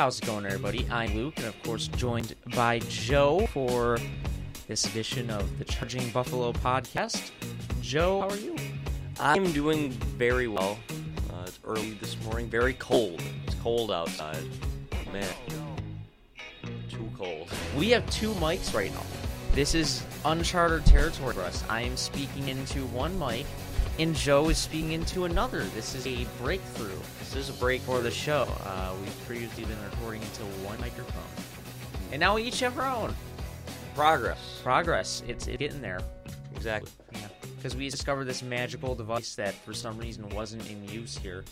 How's it going, everybody? I'm Luke, and of course, joined by Joe for this edition of the Charging Buffalo podcast. Joe, how are you? I'm doing very well. Uh, it's early this morning. Very cold. It's cold outside. Man, too cold. We have two mics right now. This is uncharted territory for us. I am speaking into one mic, and Joe is speaking into another. This is a breakthrough This is a break for the show. Uh, we've previously been recording into one microphone, and now we each have our own. progress. Progress. It's, it's getting there. Exactly. Yeah, because we discovered this magical device that for some reason wasn't in use here.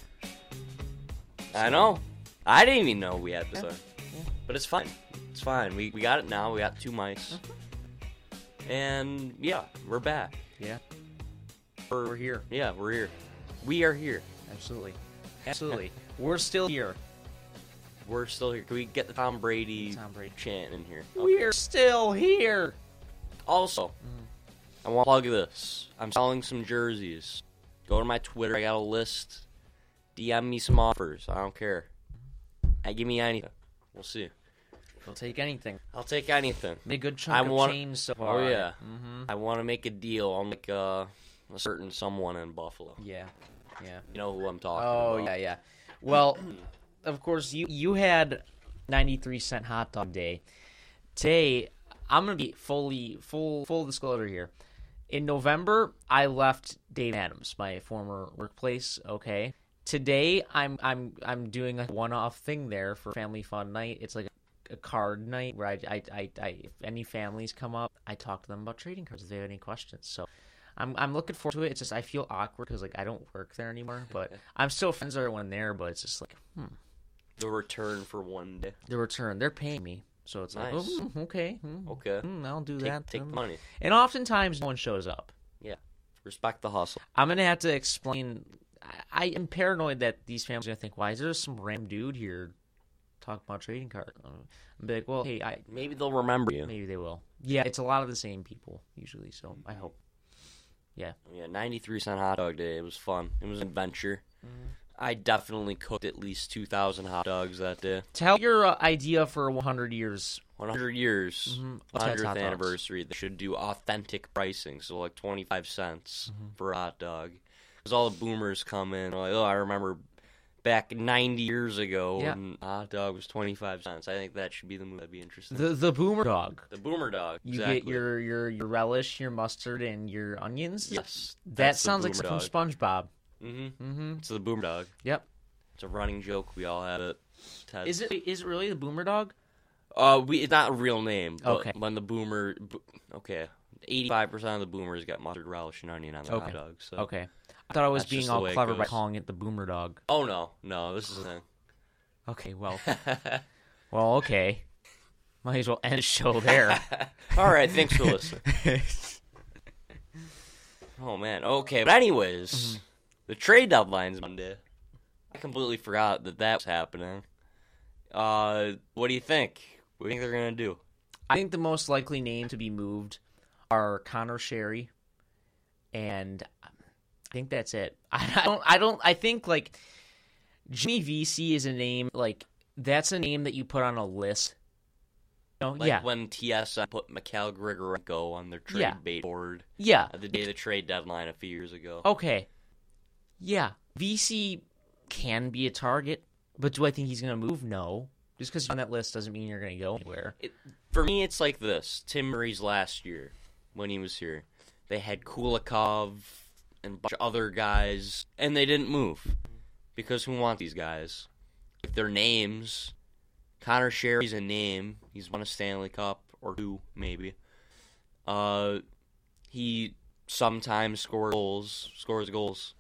I know. I didn't even know we had this, Yeah. Yeah. but it's fine. It's fine. We we got it now. We got two mics, Mm-hmm. and yeah, we're back. Yeah, We're, we're here. Yeah, we're here. We are here. Absolutely, absolutely. we're still here. We're still here. Can we get the Tom Brady, Tom Brady. chant in here? We're still here. Also, Mm. I want to plug this. I'm selling some jerseys. Go to my Twitter. I got a list. DM me some offers. I don't care. I give me anything. We'll see. We'll take anything. I'll take anything. Made a good chunk I of want- change so far. Oh yeah. hmm I want to make a deal on like uh, a certain someone in Buffalo. Yeah. Yeah. You know who I'm talking Oh about. yeah, yeah. Well, of course you you had 93 cent hot dog day. Today, I'm gonna be fully full full disclosure here. In November, I left Dave Adams, my former workplace. Okay. Today, I'm I'm I'm doing a one-off thing there for family fun night. It's like a, a card night where I, I, I, I if any families come up, I talk to them about trading cards if they have any questions. So. I'm I'm looking forward to it. It's just I feel awkward because like I don't work there anymore, but I'm still friends with everyone there. But it's just like hmm, The return for one day. the return they're paying me, so it's like oh, hmm, okay, hmm, Okay. hmm, I'll do Take, that. take um, the money. And oftentimes no one shows up. Yeah, respect the hustle. I'm gonna have to explain. I, I am paranoid that these families are gonna think, why is there some random dude here talking about trading cards? I'm be like, well, hey, I Maybe they'll remember you. maybe they will. Yeah, it's a lot of the same people usually, so I hope. Yeah, Yeah, 93 cent hot dog day. It was fun. It was an adventure. Mm-hmm. I definitely cooked at least 2,000 hot dogs that day. Tell your uh, idea for 100 years. 100 years, Mhm. 100th hot dogs. anniversary. They should do authentic pricing, so like 25 cents Mm-hmm. for a hot dog. Because all the boomers come in, like, oh, I remember back 90 years ago Yeah. when hot dog was 25 cents. I think that should be the move. That'd be interesting. The the boomer dog. The boomer dog. You exactly. get your, your your relish, your mustard, and your onions. Yes. that sounds like from SpongeBob. Mm-hmm. Mm-hmm. It's the boomer dog. Yep. It's a running joke. We all have it. Ted. Is it is it really the boomer dog? Uh, we it's not a real name. Okay. When the boomer, bo- okay, eighty-five percent of the boomers got mustard relish and onion on their Okay. hot dogs. So. Okay. I thought I was That's being all clever by calling it the boomer dog. Oh no, no, this is a Okay, well, well, okay. Might as well end the show there. All right, thanks for listening. Oh man, okay. But anyways, Mm-hmm. the trade deadline's Monday. I completely forgot that that was happening. Uh, what do you think? What do you think they're gonna do? I think the most likely name to be moved are Conor Sheary, and I think that's it. I don't. I don't. I think like Jimmy Vesey is a name like that's a name that you put on a list. No, Like yeah, when TSN uh, put Mikhail Grigorenko on their trade Yeah. bait board yeah. the day of the trade deadline a few years ago. Okay, yeah. Vesey can be a target, but do I think he's going to move? No. Just because you're on that list doesn't mean you're going to go anywhere. It, for me, it's like this. Tim Murray's last year when he was here, they had Kulikov and a bunch of other guys, and they didn't move because who wants these guys? Like their names. Conor Sheary's a name. He's won a Stanley Cup or two, maybe. Uh, he sometimes scores goals. Scores goals.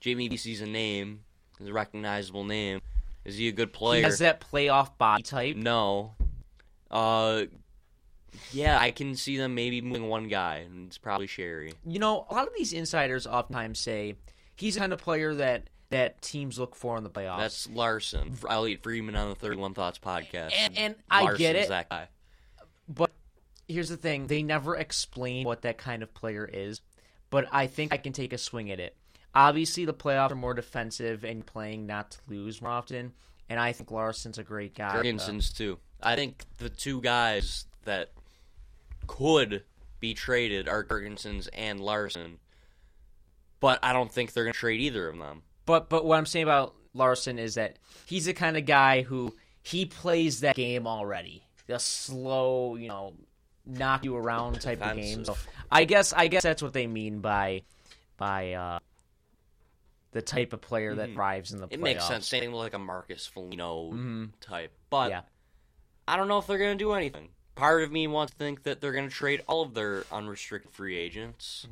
Jamie Vesey's a name. He's a recognizable name. Is he a good player? He has that playoff body type. No. Uh, yeah, I can see them maybe moving one guy, and it's probably Sheary. You know, a lot of these insiders oftentimes say he's the kind of player that that teams look for in the playoffs. That's Larsson. Elliotte Friedman on the 31 Thoughts podcast. And- and I get it. that guy. But here's the thing: they never explain what that kind of player is. But I think I can take a swing at it. Obviously, the playoffs are more defensive and playing not to lose more often. and I think Larsson's a great guy. Girgensons too. I think the two guys that could be traded are Girgensons and Larsson, but I don't think they're going to trade either of them. But but what I'm saying about Larsson is that he's the kind of guy who he plays that game already. The slow, you know, knock you around type of game. So I guess I guess that's what they mean by by uh, the type of player that thrives in the playoffs. It makes sense. Same thing like a Marcus Foligno Mhm. type, but Yeah. I don't know if they're going to do anything. Part of me wants to think that they're going to trade all of their unrestricted free agents.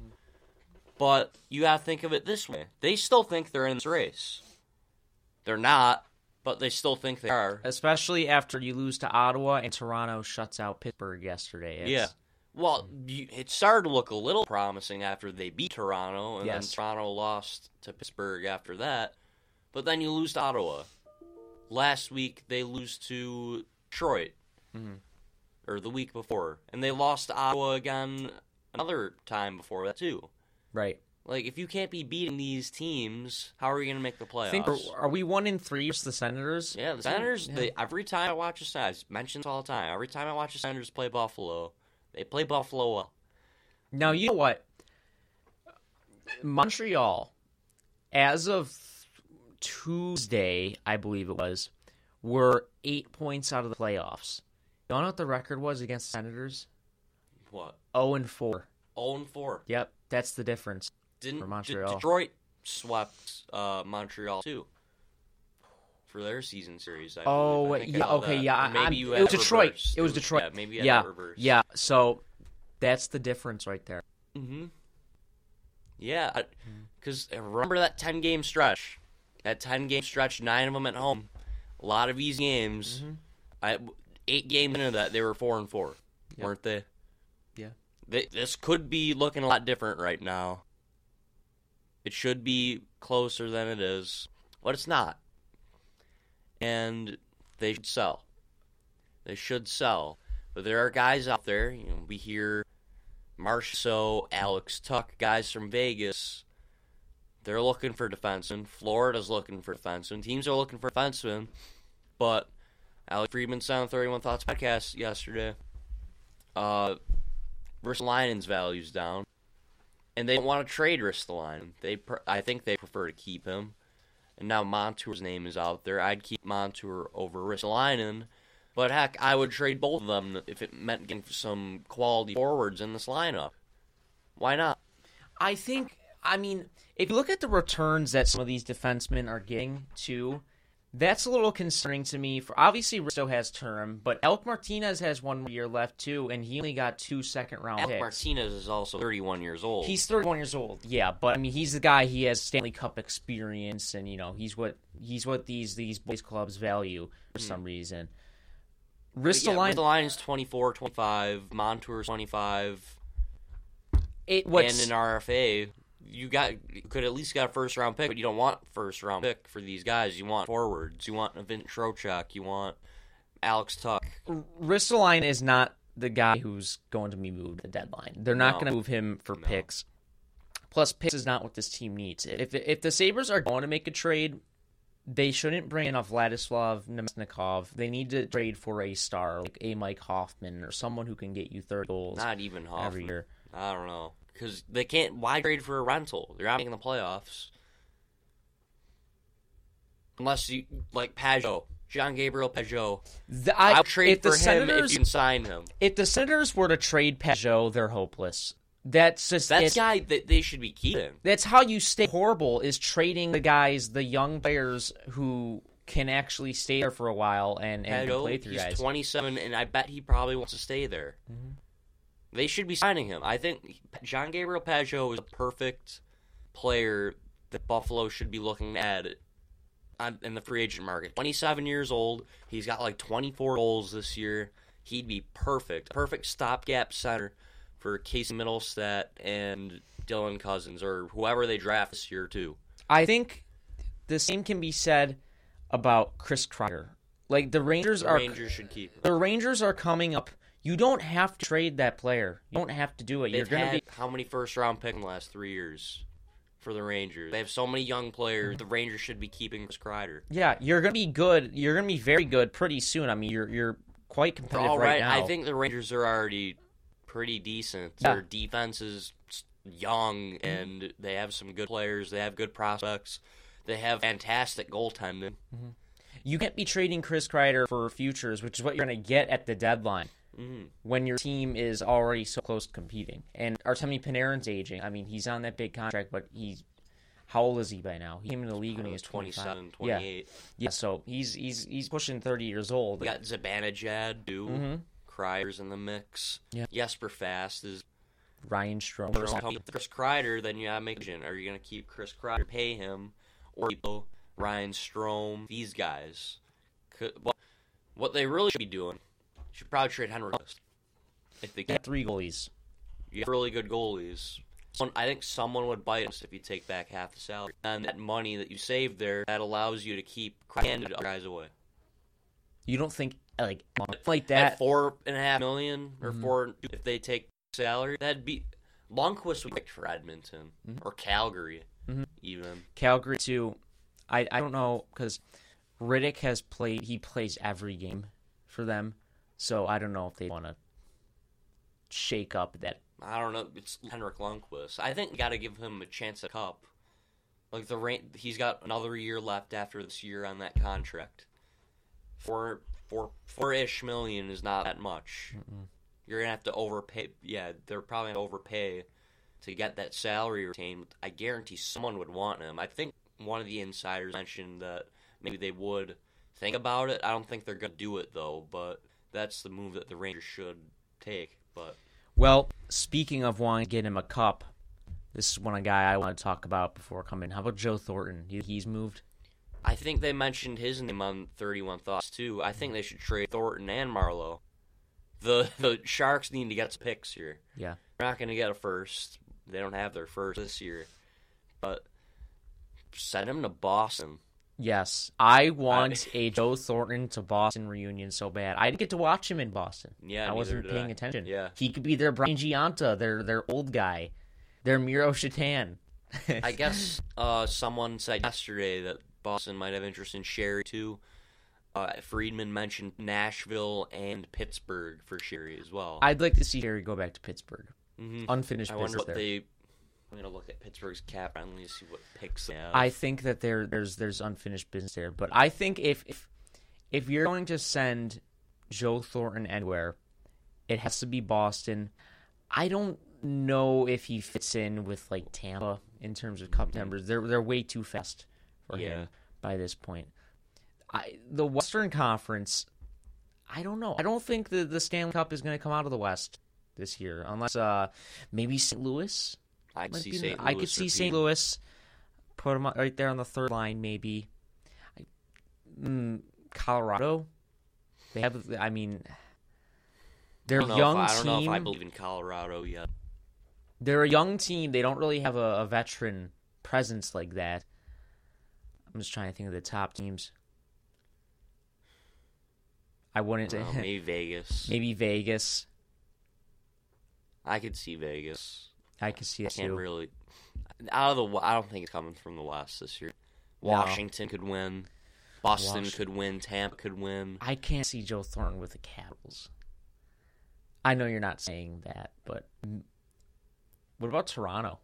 But you have to think of it this way. They still think they're in this race. They're not, but they still think they are. Especially after you lose to Ottawa and Toronto shuts out Pittsburgh yesterday. It's- Yeah. Well, you, it started to look a little promising after they beat Toronto, and Yes. then Toronto lost to Pittsburgh after that. But then you lose to Ottawa. Last week they lose to Detroit, Mhm. Or the week before, and they lost to Ottawa again another time before that too. Right. Like, if you can't be beating these teams, how are you going to make the playoffs? I think are, are we one in three versus the Senators? Yeah, the Senators. Yeah. They, every time I watch the Senators, mentions all the time. Every time I watch the Senators play Buffalo, they play Buffalo well. Now you know what? Montreal, as of Tuesday, I believe it was, were eight points out of the playoffs. You know what the record was against the Senators? What? Zero and four. Zero and four. Yep, that's the difference. Didn't For Montreal. Detroit swept uh, Montreal too for their season series? I Oh. I I yeah, saw okay, that. yeah. Or maybe I'm- you it had was Detroit. reversed. It was Detroit. Yeah, maybe you yeah, yeah. So that's the difference right there. Mm-hmm. Yeah, because remember that ten game stretch, that ten game stretch, nine of them at home, a lot of easy games. Mhm. I eight games into that, they were four and four, Yep. weren't they? Yeah. They, this could be looking a lot different right now. It should be closer than it is, but it's not. And they should sell. They should sell. But there are guys out there, you know, we hear Marchessault, Alex Tuch, guys from Vegas. They're looking for defensemen. Florida's looking for defensemen. Teams are looking for defensemen. But Alex Friedman on 31 Thoughts podcast yesterday, uh, Ristolainen's value's down. And they don't want to trade Ristolainen. They, I think they prefer to keep him. And now Montour's name is out there. I'd keep Montour over Ristolainen. But heck, I would trade both of them if it meant getting some quality forwards in this lineup. Why not? I think. I mean, if you look at the returns that some of these defensemen are getting too, that's a little concerning to me. For obviously, Risto has term, but Alec Martinez has one year left too, and he only got two second round Alec picks. Martinez is also 31 years old. He's 31 years old. Yeah, but I mean, he's the guy. He has Stanley Cup experience, and you know, he's what he's what these these boys clubs value for some hmm. reason. But yeah, line is 24, 25. Montour's 25. it what's and an RFA. You got you could at least got a first round pick, but you don't want first round pick for these guys. You want forwards. You want Vint Trocheck. You want Alex Tuch. Ristolainen is not the guy who's going to be moved the deadline. They're not No. going to move him for No. picks. Plus, picks is not what this team needs. If if the Sabres are going to make a trade, they shouldn't bring in a Vladislav Namestnikov. They need to trade for a star like a Mike Hoffman or someone who can get you thirty goals Not even Hoffman. every year. I don't know because they can't. Why trade for a rental? They're not making the playoffs unless you like Pageau, John Gabriel Pageau. The, I, I, trade for him if you can sign him. if the Senators were to trade Pageau, they're hopeless. That's just That's guy that they should be keeping. that's how you stay horrible is trading the guys, the young players who can actually stay there for a while and, and Pageau, play through he's guys. 27, and I bet he probably wants to stay there. Mm-hmm. They should be signing him. I think John Gabriel Pageau is a perfect player that Buffalo should be looking at in the free agent market. 27 years old. He's got like 24 goals this year. He'd be perfect. Perfect stopgap center for Casey Mittelstadt and Dylan Cozens or whoever they draft this year, too. I think the same can be said about Chris Kreider. Like the Rangers The are Rangers should keep the Rangers are coming up. You don't have to trade that player. You don't have to do it. You're going to be how many first round picks in the last three years? for the Rangers. They have so many young players. The Rangers should be keeping Chris Kreider. Yeah, you're gonna be good. You're gonna be very good pretty soon. I mean, you're you're quite competitive All right, right, now. I think the Rangers are already pretty decent. Yeah. Their defense is young, Mm-hmm. and they have some good players. They have good prospects. They have fantastic goaltending. you can't be trading Chris Kreider for futures, which is what you're gonna get at the deadline. Mhm. when your team is already so close to competing. And Artemi Panarin's aging. I mean, he's on that big contract, but he's how old is he by now? He came in the league when he was 25. 27, Yeah, 28. yeah. So he's he's he's pushing 30 years old. We got Zibanejad, too. Mhm. Kreider's in the mix. Yeah. Jesper Fast is Ryan Strome. Chris Kreider. Then you gotta make a decision. Are you gonna keep Chris Kreider, pay him, or Ryan Strome? These guys. Could, what, what they really should be doing should probably trade Henrik. If they have three goalies. you have really good goalies. Someone- I think someone would bite us if you take back half the salary. And that money that you saved there, that allows you to keep handed guys away. You don't think like like that? At four and a half million or Mhm. four, if they take salary, that'd be Lundqvist would pick for Edmonton Mhm. or Calgary, Mhm. even. Calgary too. I I don't know because Rittich has played. He plays every game for them, so I don't know if they want to shake up that. I don't know. It's Henrik Lundqvist. I think got to give him a chance at cup. Like the rain, he's got another year left after this year on that contract. Four, four, four-ish million is not that much. You're gonna have to overpay. Yeah, they're probably gonna overpay to get that salary retained. I guarantee someone would want him. I think one of the insiders mentioned that maybe they would think about it. I don't think they're gonna do it though. But that's the move that the Rangers should take. But Well, speaking of wanting to get him a cup, this is one a guy I want to talk about before coming. How about Joe Thornton? He's moved. I think they mentioned his name on 31 Thoughts too. I think they should trade Thornton and Marleau. The the Sharks need to get some picks here. Yeah. They're not going to get a first. They don't have their first this year. But send him to Boston. Yes, I want a Joe Thornton to Boston reunion so bad. I didn't get to watch him in Boston. Yeah, I wasn't paying I. attention. Yeah. he could be their Brian Gionta, their their old guy, their Miro Shatan. I guess uh, someone said yesterday that Boston might have interest in Sheary too. Uh, Friedman mentioned Nashville and Pittsburgh for Sheary as well. I'd like to see Sheary go back to Pittsburgh. Mhm. Unfinished I wonder what there. they. I'm gonna look at Pittsburgh's cap finally to see what picks. I think that there there's there's unfinished business there, but I think if if if you're going to send Joe Thornton anywhere, it has to be Boston. I don't know if he fits in with like Tampa in terms of cup numbers. They're they're way too fast for Yeah. him by this point. I the Western Conference. I don't know. I don't think the the Stanley Cup is going to come out of the West this year, unless uh maybe St. Louis. I could see St. Louis. I could see. St. Louis. Put them right there on the third line, maybe. I, mm, Colorado. They have. I mean, they're I a young I, I don't know if I believe in Colorado yet. They're a young team. They don't really have a, a veteran presence like that. I'm just trying to think of the top teams. I wouldn't Well, maybe Vegas. maybe Vegas. I could see Vegas. I can see it I can't too. really. Out of the, I don't think it's coming from the West this year. No. Washington could win. Boston Wash- could win. Tampa could win. I can't see Joe Thornton with the Capitals. I know you're not saying that, but mm, what about Toronto?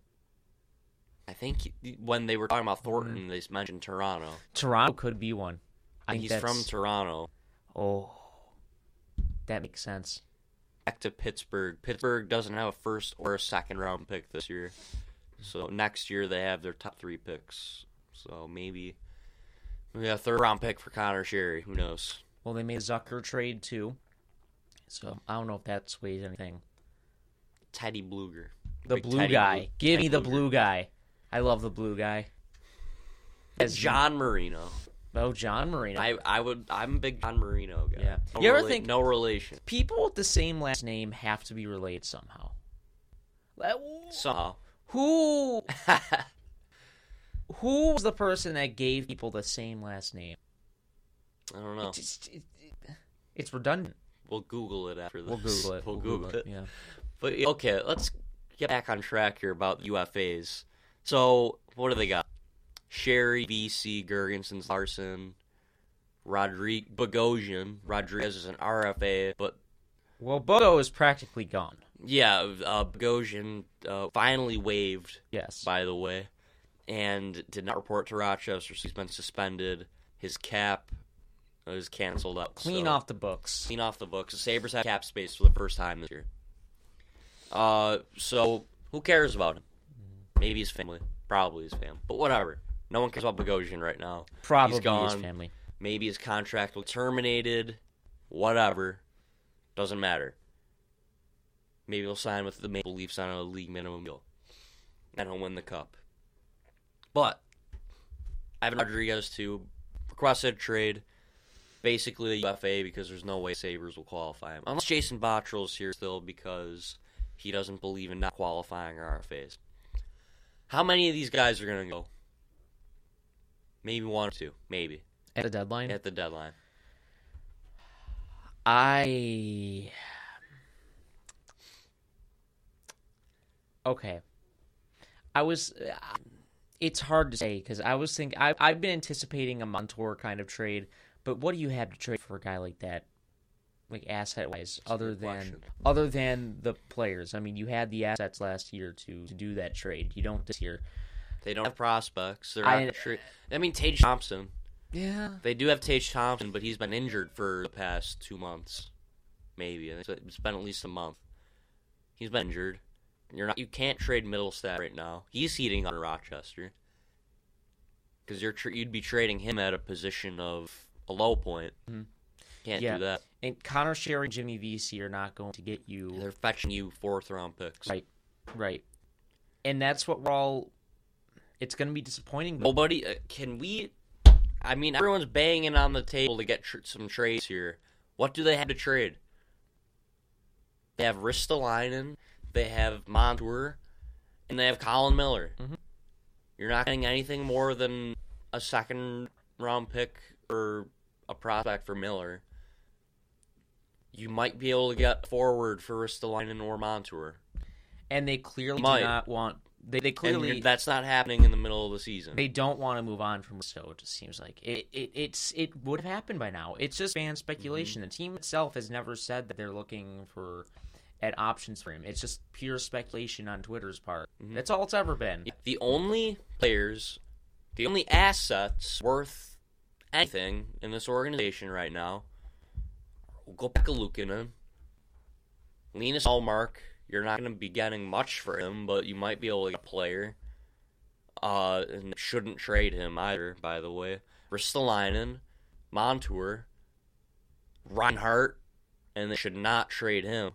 I think when they were talking about Thornton, they mentioned Toronto. Toronto could be one. I think He's that's, from Toronto. Oh, that makes sense. Back to Pittsburgh. Pittsburgh doesn't have a first or a second round pick this year. So next year they have their top three picks. So maybe maybe a third round pick for Conor Sheary. Who knows? Well, they made a Zucker trade too, so I don't know if that sways anything. Teddy Bluger. The Big blue Teddy guy, Blue- give Teddy me the Bluger. blue guy. I love the blue guy. As John Marino. Oh John Marino. I I would I'm a big John Marino guy. Yeah. No You ever rela- think- no relation? People with the same last name have to be related somehow. Somehow. Who who was the person that gave people the same last name? I don't know. It's, just- it- it- it's redundant. We'll Google it after this. We'll Google it. We'll, Google, it. Yeah. But okay, let's get back on track here about UFAs. So what do they got? Sheary, Vesey, Girgensons, Larsson, Rodrigues, Bogosian. Rodrigues is an RFA, but Well, Bodo is practically gone. yeah, uh, Bogosian uh, finally waived, Yes. by the way, and did not report to Rochester. So he's been suspended. His cap is canceled up. Clean so- off the books. clean off the books. The Sabres have cap space for the first time this year. Uh, so who cares about him? Maybe his family, probably his family, but whatever. No one cares about Bogosian right now. Probably He's gone. his family. Maybe his contract will terminated. Whatever, doesn't matter. Maybe he'll sign with the Maple Leafs on a league minimum deal, and he'll win the cup. But Evan Rodrigues too requested a trade, basically a UFA because there's no way Sabres will qualify him unless Jason Botterill's here still because he doesn't believe in not qualifying RFAs. How many of these guys are gonna go? Maybe one or two, maybe At the deadline? at the deadline. I. Okay. I was. It's hard to say because I was thinking. I, I've been anticipating a Montour kind of trade, but what do you have to trade for a guy like that? Like asset wise, other than question. other than the players. I mean, you had the assets last year to, to do that trade. You don't this year. They don't have prospects. They're I- tra- I mean, Tage Thompson. Yeah. They do have Tage Thompson, but he's been injured for the past two months, maybe. It's it's been at least a month. He's been injured. You're not. You can't trade Mittelstadt right now. He's heating on Rochester because you're tr- you'd be trading him at a position of a low point. Mhm. Can't Yeah. do that. And Conor Sheary, Jimmy Vesey are not going to get you They're fetching you fourth round picks. Right. Right. And that's what we're all. It's going to be disappointing. But Nobody uh, can we. I mean, everyone's banging on the table to get tr- some trades here. What do they have to trade? They have Ristolainen, they have Montour, and they have Colin Miller. Mhm. You're not getting anything more than a second round pick or a prospect for Miller. You might be able to get forward for Ristolainen or Montour. and they clearly Might. do not want. They they clearly that's not happening in the middle of the season. they don't want to move on from so it just seems like it, it it's it would have happened by now it's just fan speculation Mm-hmm. the team itself has never said that they're looking for at options for him it's just pure speculation on twitter's part Mhm. that's all it's ever been The only players, the only assets worth anything in this organization right now, will go back to Luukkonen, Linus Ullmark. You're not going to be getting much for him, but you might be able to get a player. Uh, and shouldn't trade him either, by the way. Ristolainen, Montour, Reinhart, and they should not trade him.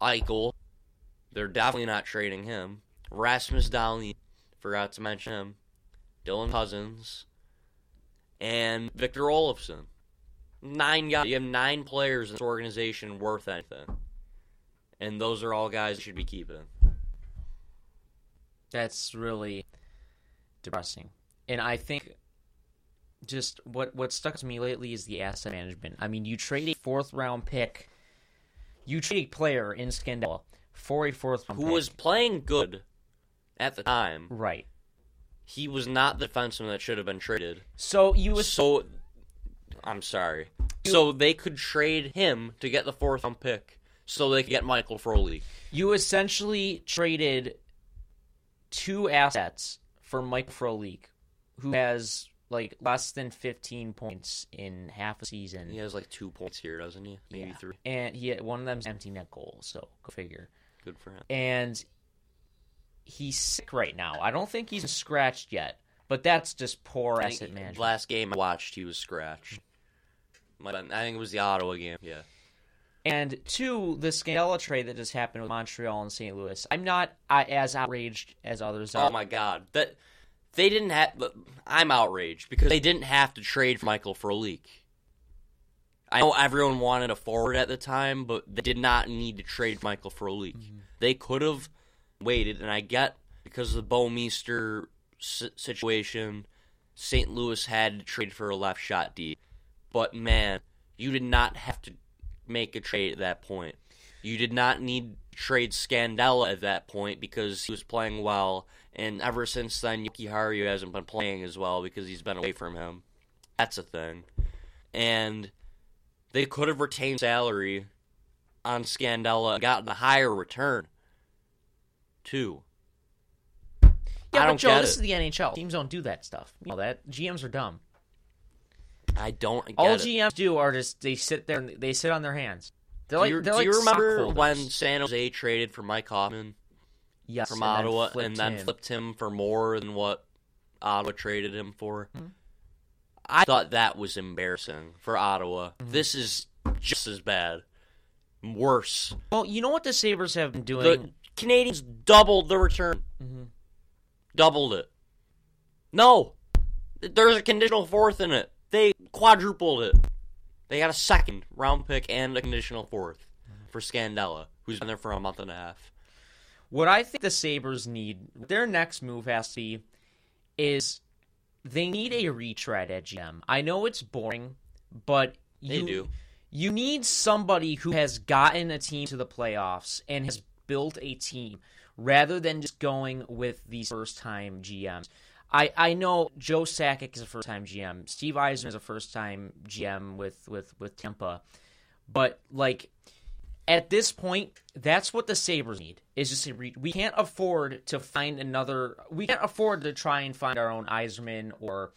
Eichel, they're definitely not trading him. Rasmus Dahlin, forgot to mention him. Dylan Cozens, and Victor Olofsson. Nine guys. You have nine players in this organization worth anything, and those are all guys you should be keeping. that's really depressing and i think just what what stuck to me lately is the asset management i mean you trade a fourth round pick you trade a player in Scandella for a fourth round Who pick. was playing good at the time? right He was not the defenseman that should have been traded. so you was So, I'm sorry. So they could trade him to get the fourth round pick, so they could get Michael Frolik. You essentially traded two assets for Mike Frolik, who has like less than 15 points in half a season, He has like two points here, doesn't he? Maybe Yeah. three. and he had one of them's empty net goal. So go figure. Good for him. And he's sick right now. I don't think he's scratched yet, but that's just poor asset management. Last game I watched, he was scratched. I think it was the Ottawa game. Yeah. And two, the Scandella trade that just happened with Montreal and St. Louis. I'm not uh, as outraged as others are. Oh my God, that they didn't have. I'm outraged because they didn't have to trade Michael for Michael Frolik. I know everyone wanted a forward at the time, but they did not need to trade Michael Frolik. They could have waited, and I get because of the Bouwmeester situation, St. Louis had to trade for a left shot D. But man, you did not have to make a trade at that point. You did not need trade Scandella at that point because he was playing well, and ever since then, Jokiharju hasn't been playing as well because he's been away from him. That's a thing. And they could have retained salary on Scandella and gotten a higher return, too. Yeah, I but Joe, get this it. is the NHL. Teams don't do that stuff. You know that GMs are dumb. I don't get All it. GMs do are just they sit there and they sit on their hands. They're do like you, they're do like you remember when San Jose traded for Mike Hoffman yes, from and Ottawa flipped and then him. flipped him for more than what Ottawa traded him for? Mhm. I thought that was embarrassing for Ottawa. Mm-hmm. This is just as bad. Worse. Well, you know what the Sabres have been doing. The Canadiens doubled the return. Mhm. Doubled it. No. There's a conditional fourth in it. They quadrupled it. They got a second round pick and a conditional fourth for Scandella, who's been there for a month and a half. What I think the Sabres need, their next move has to be, is they need a retread at GM. I know it's boring, but They you, do. You need somebody who has gotten a team to the playoffs and has built a team rather than just going with these first time GMs. I, I know Joe Sakic is a first time GM. Steve Yzerman is a first time GM with, with, with Tampa. But like at this point, that's what the Sabres need. Is just re- we can't afford to find another. We can't afford to try and find our own Yzerman or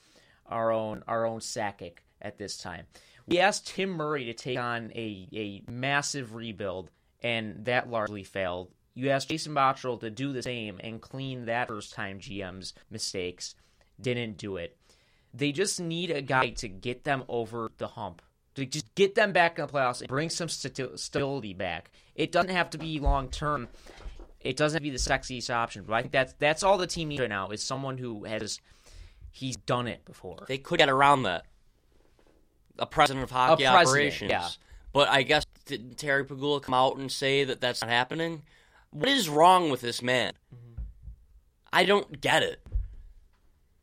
our own our own Sakic at this time. We asked Tim Murray to take on a a massive rebuild, and that largely failed. You asked Jason Botterill to do the same and clean that first time GM's mistakes. Didn't do it. They just need a guy to get them over the hump to just get them back in the playoffs and bring some stability back. It doesn't have to be long term. It doesn't have to be the sexiest option, but I think that's that's all the team needs right now is someone who has he's done it before. They could get around that. A president of hockey president, operations. yeah. But I guess did Terry Pegula come out and say that that's not happening? What is wrong with this man? Mm-hmm. I don't get it.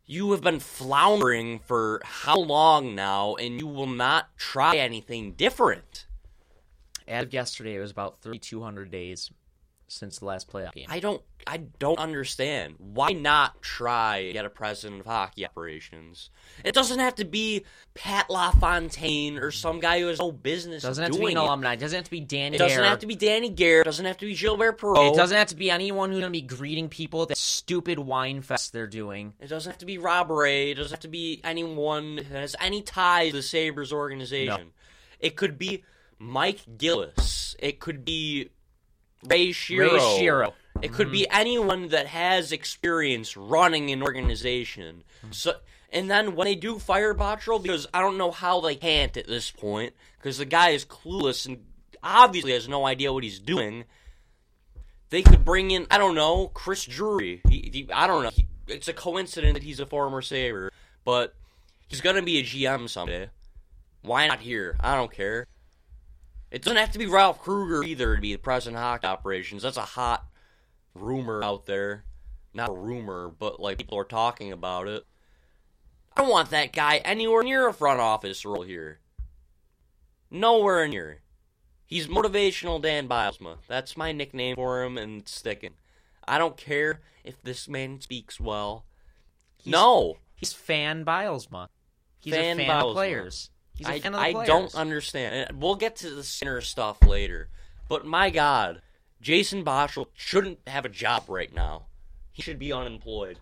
You have been floundering for how long now, and you will not try anything different. As of yesterday, it was about 3,200 days since the last playoff game. I don't I don't understand. Why not try get a president of hockey operations? It doesn't have to be Pat LaFontaine or some guy who has no business doesn't have to be an it. alumni. It doesn't have to be Danny. It doesn't have to be Danny Garrett. It doesn't have to be Gilbert Perreault. It doesn't have to be anyone who's going to be greeting people at that stupid wine fest they're doing. It doesn't have to be Rob Ray. It doesn't have to be anyone that has any ties to the Sabres organization. It could be Mike Gillis. It could be Ray Shero. Ray Shero. It could be mm-hmm. anyone that has experience running an organization. So, and then when they do fire Botterill, because I don't know how they can't at this point, because the guy is clueless and obviously has no idea what he's doing. They could bring in, I don't know, Chris Drury. He, he, I don't know. He, it's a coincidence that he's a former Saber, but he's gonna be a GM someday. Why not here? I don't care. It doesn't have to be Ralph Krueger either to be the president of hockey operations. That's a hot rumor out there. Not a rumor, but like people are talking about it. I don't want that guy anywhere near a front office role here. Nowhere near. He's motivational Dan Bylsma. That's my nickname for him, and it's sticking. I don't care if this man speaks well. no, He's fan Bylsma. He's Fan a fan Bylsma. of players. I, fan of the I don't understand. And We'll get to the center stuff later. But my God, Jason Botterill shouldn't have a job right now. He should be unemployed.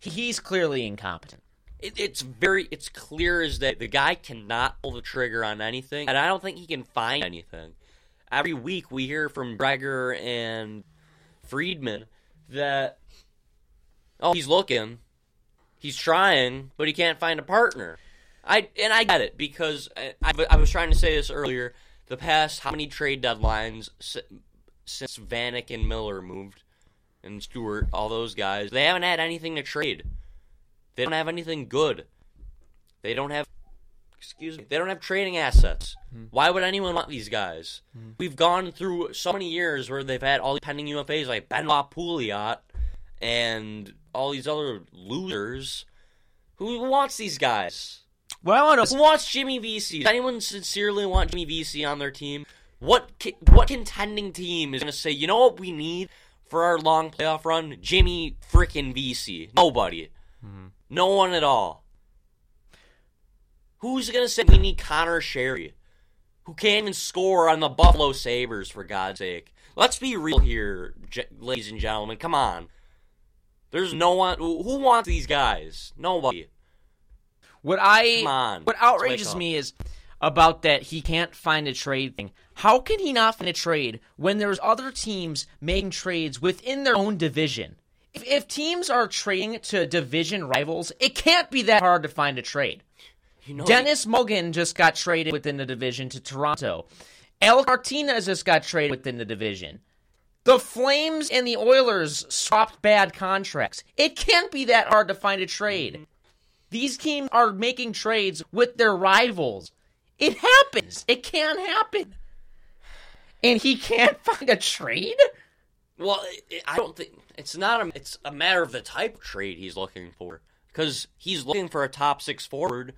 He's clearly incompetent. It, it's very, it's clear as that the guy cannot pull the trigger on anything, and I don't think he can find anything. Every week we hear from Breger and Friedman that, oh, he's looking, he's trying, but he can't find a partner. I and I get it because uh, I, I, I was trying to say this earlier. The past how many trade deadlines since Vanek and Miller moved, and Stewart, all those guys, they haven't had anything to trade. They don't have anything good. They don't have excuse me. They don't have trading assets. Hmm. Why would anyone want these guys? Hmm. We've gone through so many years where they've had all these pending UFAs like Benoit Pouliot and all these other losers. Who wants these guys? Well, I want Who wants Jimmy Vesey? Does anyone sincerely want Jimmy Vesey on their team? What what contending team is going to say, you know what we need for our long playoff run? Jimmy frickin' Vesey. Nobody. Mm-hmm. No one at all. Who's going to say we need Conor Sheary? Who can't even score on the Buffalo Sabres, for God's sake? Let's be real here, j- ladies and gentlemen. Come on. There's no one. Who wants these guys? Nobody. What I what outrages me is about that he can't find a trade thing. How can he not find a trade when there's other teams making trades within their own division? If, if teams are trading to division rivals, it can't be that hard to find a trade. You know, Dennis Malgin just got traded within the division to Toronto. El Martinez just got traded within the division. The Flames and the Oilers swapped bad contracts. It can't be that hard to find a trade. These teams are making trades with their rivals. It happens. It can happen. And he can't find a trade? Well, I don't think it's not a. It's a matter of the type of trade he's looking for. Because he's looking for a top six forward.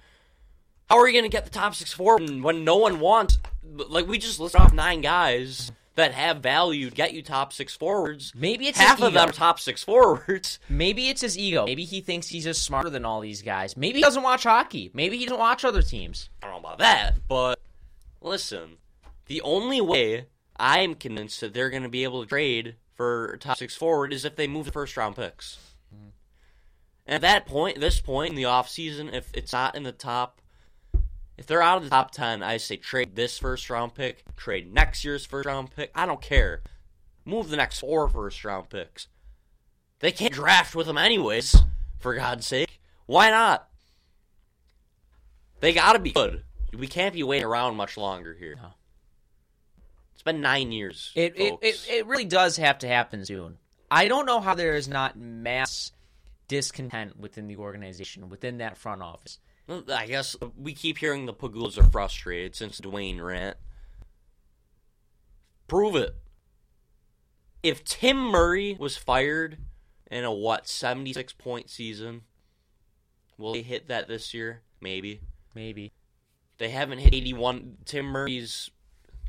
How are you going to get the top six forward when no one wants? Like we just listed off nine guys that have value get you top six forwards. Maybe it's half of them are top six forwards. Maybe it's his ego. Maybe he thinks he's just smarter than all these guys. Maybe he doesn't watch hockey. Maybe he doesn't watch other teams. I don't know about that, but listen, the only way I am convinced that they're going to be able to trade for top six forward is if they move the first round picks. Hmm. And at that point, this point in the offseason, if it's not in the top, if they're out of the top 10, I say trade this first round pick, trade next year's first round pick. I don't care. Move the next four first round picks. They can't draft with them anyways, for God's sake. Why not? They gotta be good. We can't be waiting around much longer here. No. It's been nine years. It, it, it, it really does have to happen soon. I don't know how there is not mass discontent within the organization, within that front office. I guess we keep hearing the Pegulas are frustrated since Dwayne rant. Prove it. If Tim Murray was fired in a what seventy six point season, will they hit that this year? Maybe. Maybe. They haven't hit eighty one. Tim Murray's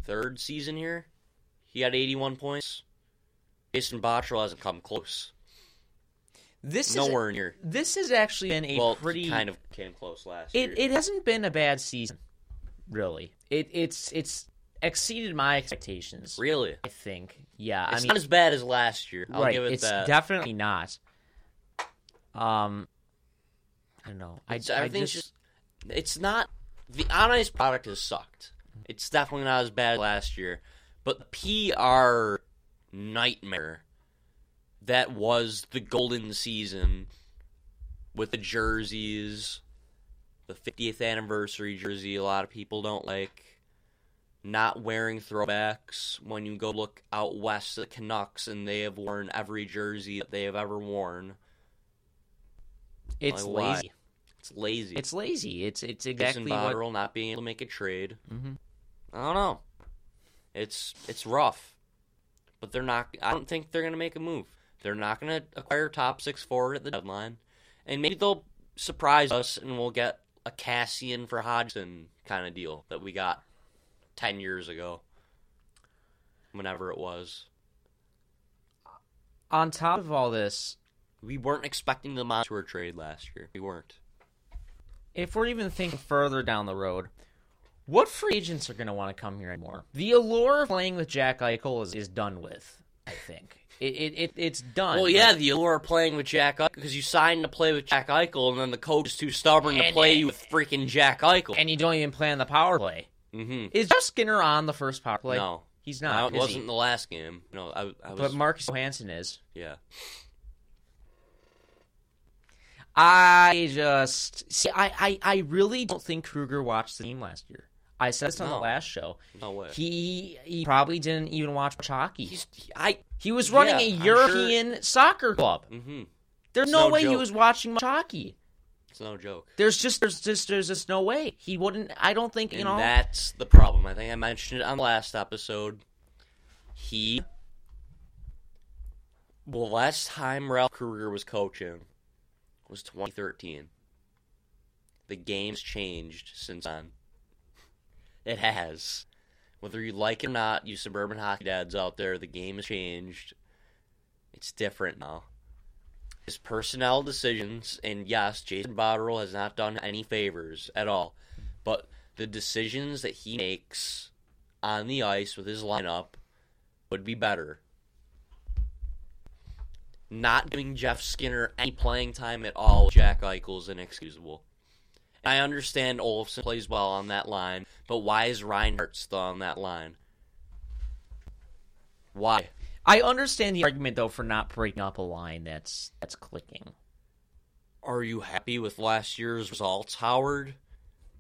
third season here, he had eighty one points. Jason Botterill hasn't come close. This Nowhere is near. this has actually been a Well, pretty kind of came close last it, year. it hasn't been a bad season, really. It it's it's exceeded my expectations. really, I think. Yeah, it's I mean not as bad as last year. I'll right, give it it's that. definitely not. Um I don't know. I, I just, just it's not the on ice product has sucked. It's definitely not as bad as last year, but the PR nightmare that was the golden season with the jerseys, the 50th anniversary jersey. A lot of people don't like not wearing throwbacks when you go look out west at the Canucks and they have worn every jersey that they have ever worn. it's like, why? lazy. It's lazy. It's lazy. It's it's Jason exactly what not being able to make a trade. Mhm. I don't know. It's it's rough, but they're not. I don't think they're gonna make a move. They're not gonna acquire top six forward at the deadline, and maybe they'll surprise us and we'll get a Kassian for Hodgson kind of deal that we got ten years ago, whenever it was. on top of all this, We weren't expecting the Montour trade last year. We weren't. if we're even thinking further down the road, what free agents are going to want to come here anymore? The allure of playing with Jack Eichel is, is done with. I think it, it, it it's done. Well, yeah, the allure of playing with Jack Eichel because you signed to play with Jack Eichel, and then the coach is too stubborn to play you with freaking Jack Eichel. and you don't even play on the power play. mm-hmm. Is Jeff Skinner on the first power play? no, he's no, not. it is wasn't he? the last game. No, I, I was. But Marcus Johansson is. yeah, I just see. I, I, I really don't think Krueger watched the game last year. I said this on the last show. no way. He he probably didn't even watch hockey. He's he, I. He was running Yeah, a European soccer club. Mm-hmm. There's It's no, no way he was watching hockey. It's no joke. There's just there's just there's just no way he wouldn't. I don't think you know. that's the problem. I think I mentioned it on the last episode. He. Well, last time Ralph Krueger was coaching was 2013. The game's changed since then. It has. Whether you like it or not, you suburban hockey dads out there, the game has changed. It's different now. His personnel decisions, and yes, Jason Botterill has not done any favors at all, but the decisions that he makes on the ice with his lineup would be better. Not giving Jeff Skinner any playing time at all Jack Eichel is inexcusable. I understand Olofsson plays well on that line, but why is Reinhart still on that line? Why? I understand the argument though for not breaking up a line that's that's clicking. Are you happy with last year's results, Howard?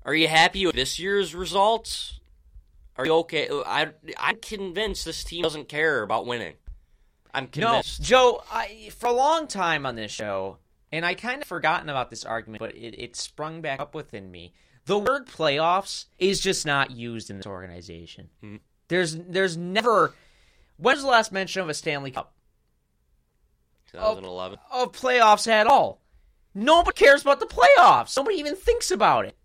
Are you happy with this year's results? Are you okay? I I'm convinced this team doesn't care about winning. I'm convinced. No, Joe, I for a long time on this show, and I kind of forgotten about this argument, but it, it sprung back up within me. The word playoffs is just not used in this organization. Hmm. There's there's never when's the last mention of a Stanley Cup 2011. of playoffs at all? Nobody cares about the playoffs. Nobody even thinks about it.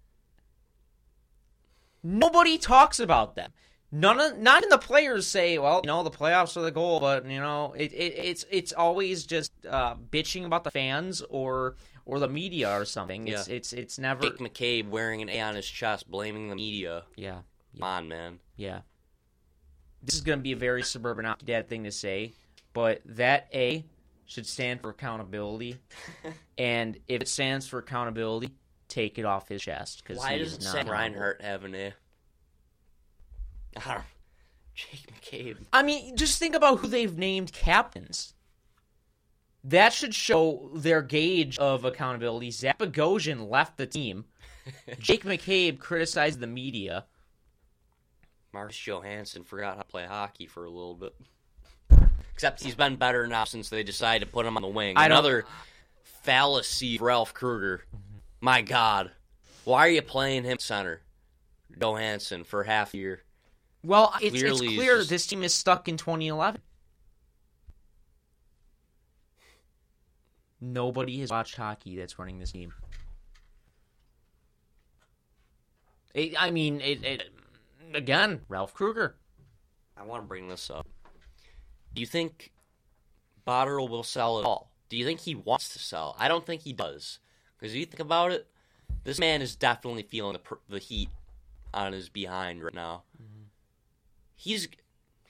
Nobody talks about them. None of not even the players say, "Well, you know, the playoffs are the goal," but you know, it, it it's it's always just uh, bitching about the fans or or the media or something. It's it's it's never. Jake McCabe wearing an A on his chest, blaming the media. Yeah, Come on, man. yeah. This is going to be a very suburban hockey dad thing to say, but that A should stand for accountability, and if it stands for accountability, take it off his chest because Why does not humble. Reinhart have an A? I Jake McCabe. I mean, just think about who they've named captains. That should show their gauge of accountability. Zach Bogosian left the team. Jake McCabe criticized the media. Marcus Johansson forgot how to play hockey for a little bit. Except he's been better now since they decided to put him on the wing. Another fallacy, Ralph Krueger. My God, why are you playing him center, Johansson, for half a year? Well, it's, it's clear just- this team is stuck in 2011. Nobody has watched hockey that's running this team. It, I mean, it, it again, Ralph Krueger. I want to bring this up. Do you think Botterill will sell at all? Do you think he wants to sell? I don't think he does. Because if you think about it, this man is definitely feeling the, the heat on his behind right now. Mm-hmm. He's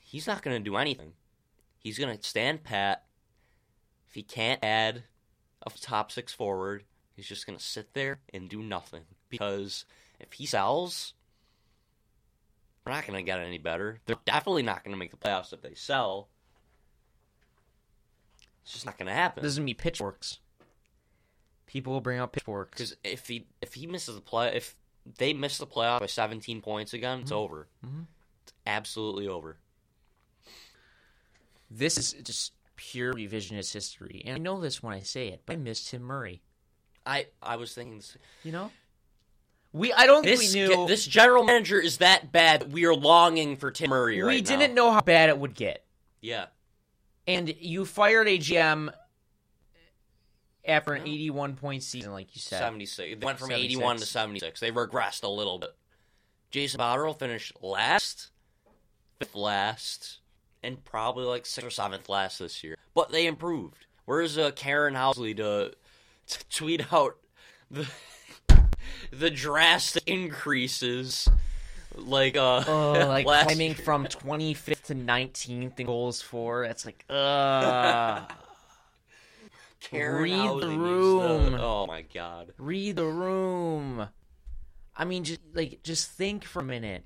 he's not going to do anything. He's going to stand pat. If he can't add a top six forward, he's just going to sit there and do nothing. Because if he sells, we're not going to get any better. They're definitely not going to make the playoffs if they sell. It's just not going to happen. This is gonna be pitchforks. People will bring out pitchforks. Because if he if he misses the play, if they miss the playoff by 17 points again, it's over. Mhm. Absolutely over. This is just pure revisionist history, and I know this when I say it. But I miss Tim Murray. I I was thinking this You know, we I don't think this, we knew this general manager is that bad. that We are longing for Tim Murray we right didn't now. know how bad it would get, Yeah, and you fired a GM after an 81 point season, like you said. 76. They went from 76. 81 to 76. They regressed a little bit. Jason Botterill finished last, fifth last, and probably like sixth or seventh last this year. But they improved. Where's uh, Karen Housley to, to tweet out the the drastic increases? Like uh, Oh, like climbing year? from 25th to 19th in goals for. That's like, uh, Karen read the Housley room. to- oh my god. read the room. I mean, just like, just think for a minute.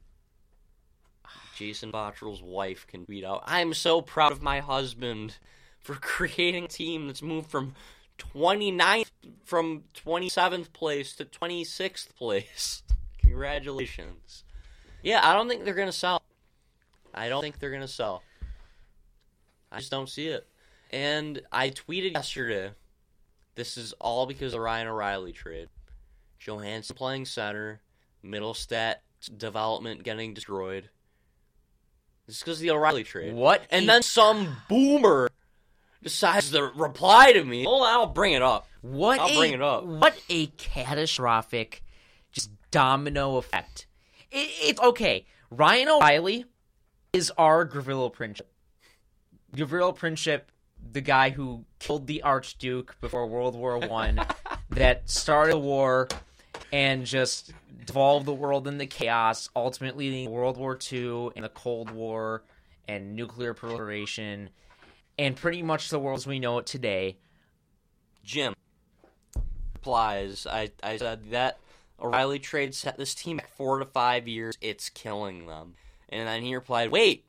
Jason Botterill's wife can beat out, I'm so proud of my husband for creating a team that's moved from 29th, from 27th place to 26th place. Congratulations. Yeah, I don't think they're going to sell. I don't think they're going to sell. I just don't see it. And I tweeted yesterday, this is all because of Ryan O'Reilly trade. Johansson playing center, Mittelstadt development getting destroyed. Is because of the O'Reilly trade. What? And then some boomer decides to reply to me. Well, I'll bring it up. What I'll a, bring it up. What a catastrophic, just domino effect. It, it's okay. Ryan O'Reilly is our Gavrilo Princip. Gavrilo Princip, the guy who killed the Archduke before World War One, that started the war and just devolve the world into chaos, ultimately leading World War II and the Cold War and nuclear proliferation and pretty much the world as we know it today. Jim replies, I, I said that O'Reilly trade set this team back four to five years. It's killing them. And then he replied, Wait,